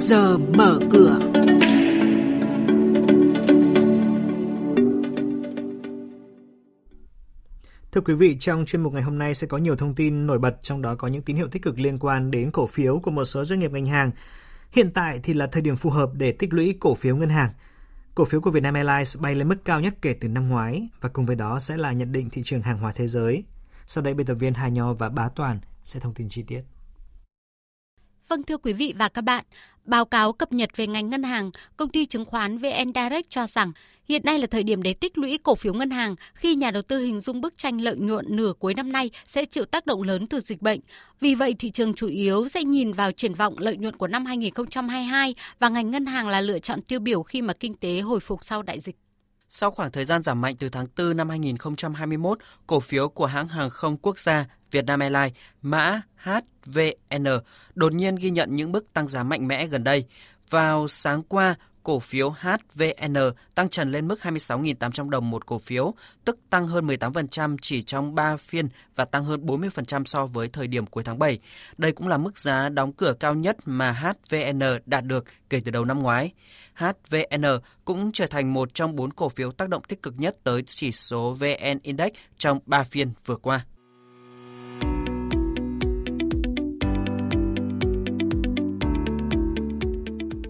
giờ mở cửa. Thưa quý vị, trong chuyên mục ngày hôm nay sẽ có nhiều thông tin nổi bật, trong đó có những tín hiệu tích cực liên quan đến cổ phiếu của một số doanh nghiệp ngành hàng. Hiện tại thì là thời điểm phù hợp để tích lũy cổ phiếu ngân hàng. Cổ phiếu của Vietnam Airlines bay lên mức cao nhất kể từ năm ngoái và cùng với đó sẽ là nhận định thị trường hàng hóa thế giới. Sau đây biên tập viên Hà Nho và Bá Toàn sẽ thông tin chi tiết. Vâng thưa quý vị và các bạn, báo cáo cập nhật về ngành ngân hàng, công ty chứng khoán VN Direct cho rằng hiện nay là thời điểm để tích lũy cổ phiếu ngân hàng khi nhà đầu tư hình dung bức tranh lợi nhuận nửa cuối năm nay sẽ chịu tác động lớn từ dịch bệnh. Vì vậy thị trường chủ yếu sẽ nhìn vào triển vọng lợi nhuận của năm 2022 và ngành ngân hàng là lựa chọn tiêu biểu khi mà kinh tế hồi phục sau đại dịch. Sau khoảng thời gian giảm mạnh từ tháng 4 năm 2021, cổ phiếu của hãng hàng không quốc gia Vietnam Airlines mã HVN đột nhiên ghi nhận những bước tăng giá mạnh mẽ gần đây. Vào sáng qua, cổ phiếu HVN tăng trần lên mức 26.800 đồng một cổ phiếu, tức tăng hơn 18% chỉ trong 3 phiên và tăng hơn 40% so với thời điểm cuối tháng 7. Đây cũng là mức giá đóng cửa cao nhất mà HVN đạt được kể từ đầu năm ngoái. HVN cũng trở thành một trong bốn cổ phiếu tác động tích cực nhất tới chỉ số VN Index trong 3 phiên vừa qua.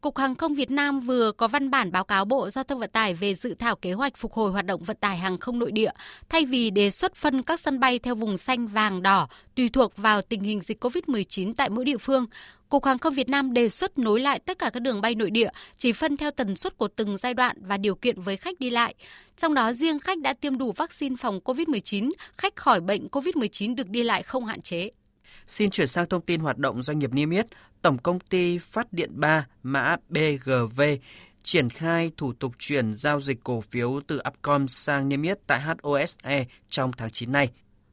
Cục Hàng không Việt Nam vừa có văn bản báo cáo Bộ Giao thông Vận tải về dự thảo kế hoạch phục hồi hoạt động vận tải hàng không nội địa, thay vì đề xuất phân các sân bay theo vùng xanh, vàng, đỏ tùy thuộc vào tình hình dịch COVID-19 tại mỗi địa phương. Cục Hàng không Việt Nam đề xuất nối lại tất cả các đường bay nội địa, chỉ phân theo tần suất của từng giai đoạn và điều kiện với khách đi lại. Trong đó riêng khách đã tiêm đủ vaccine phòng COVID-19, khách khỏi bệnh COVID-19 được đi lại không hạn chế. Xin chuyển sang thông tin hoạt động doanh nghiệp niêm yết. Tổng công ty Phát điện 3 mã BGV triển khai thủ tục chuyển giao dịch cổ phiếu từ Upcom sang niêm yết tại HOSE trong tháng 9 này.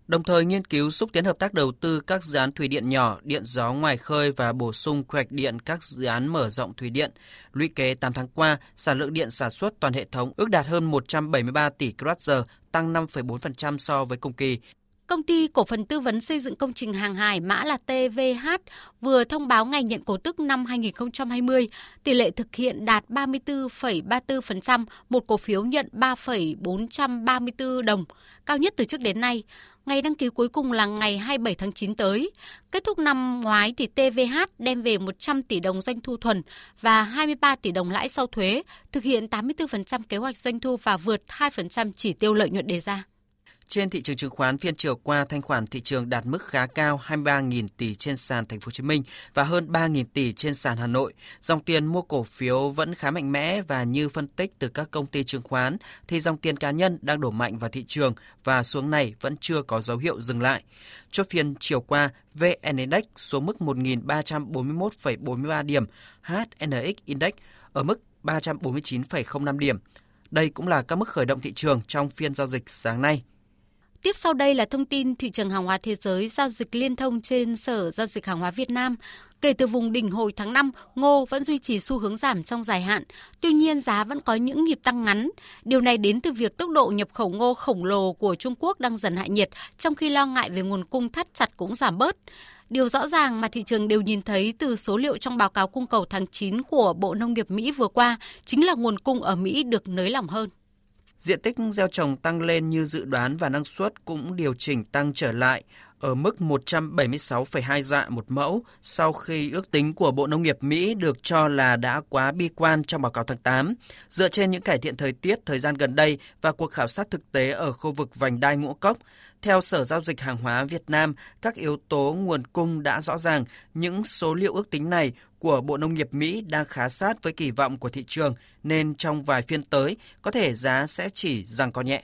Đồng thời nghiên cứu xúc tiến hợp tác đầu tư các dự án thủy điện nhỏ, điện gió ngoài khơi và bổ sung quy hoạch điện các dự án mở rộng thủy điện. Lũy kế 8 tháng qua, sản lượng điện sản xuất toàn hệ thống ước đạt hơn 173 tỷ kWh, tăng 5,4% so với cùng kỳ. Công ty cổ phần tư vấn xây dựng công trình hàng hải mã là TVH vừa thông báo ngày nhận cổ tức năm 2020, tỷ lệ thực hiện đạt 34,34%, một cổ phiếu nhận 3,434 đồng, cao nhất từ trước đến nay. Ngày đăng ký cuối cùng là ngày 27 tháng 9 tới. Kết thúc năm ngoái thì TVH đem về 100 tỷ đồng doanh thu thuần và 23 tỷ đồng lãi sau thuế, thực hiện 84% kế hoạch doanh thu và vượt 2% chỉ tiêu lợi nhuận đề ra. Trên thị trường chứng khoán phiên chiều qua, thanh khoản thị trường đạt mức khá cao 23.000 tỷ trên sàn Thành phố Hồ Chí Minh và hơn 3.000 tỷ trên sàn Hà Nội. Dòng tiền mua cổ phiếu vẫn khá mạnh mẽ và như phân tích từ các công ty chứng khoán thì dòng tiền cá nhân đang đổ mạnh vào thị trường và xuống này vẫn chưa có dấu hiệu dừng lại. Chốt phiên chiều qua, VN Index xuống mức 1.341,43 điểm, HNX Index ở mức 349,05 điểm. Đây cũng là các mức khởi động thị trường trong phiên giao dịch sáng nay. Tiếp sau đây là thông tin thị trường hàng hóa thế giới giao dịch liên thông trên Sở Giao dịch Hàng hóa Việt Nam. Kể từ vùng đỉnh hồi tháng 5, ngô vẫn duy trì xu hướng giảm trong dài hạn. Tuy nhiên, giá vẫn có những nhịp tăng ngắn. Điều này đến từ việc tốc độ nhập khẩu ngô khổng lồ của Trung Quốc đang dần hạ nhiệt, trong khi lo ngại về nguồn cung thắt chặt cũng giảm bớt. Điều rõ ràng mà thị trường đều nhìn thấy từ số liệu trong báo cáo cung cầu tháng 9 của Bộ Nông nghiệp Mỹ vừa qua chính là nguồn cung ở Mỹ được nới lỏng hơn. Diện tích gieo trồng tăng lên như dự đoán và năng suất cũng điều chỉnh tăng trở lại ở mức 176,2 dạ một mẫu sau khi ước tính của Bộ Nông nghiệp Mỹ được cho là đã quá bi quan trong báo cáo tháng 8. Dựa trên những cải thiện thời tiết thời gian gần đây và cuộc khảo sát thực tế ở khu vực vành đai ngũ cốc, theo Sở Giao dịch Hàng hóa Việt Nam, các yếu tố nguồn cung đã rõ ràng, những số liệu ước tính này của Bộ Nông nghiệp Mỹ đang khá sát với kỳ vọng của thị trường, nên trong vài phiên tới, có thể giá sẽ chỉ rằng có nhẹ.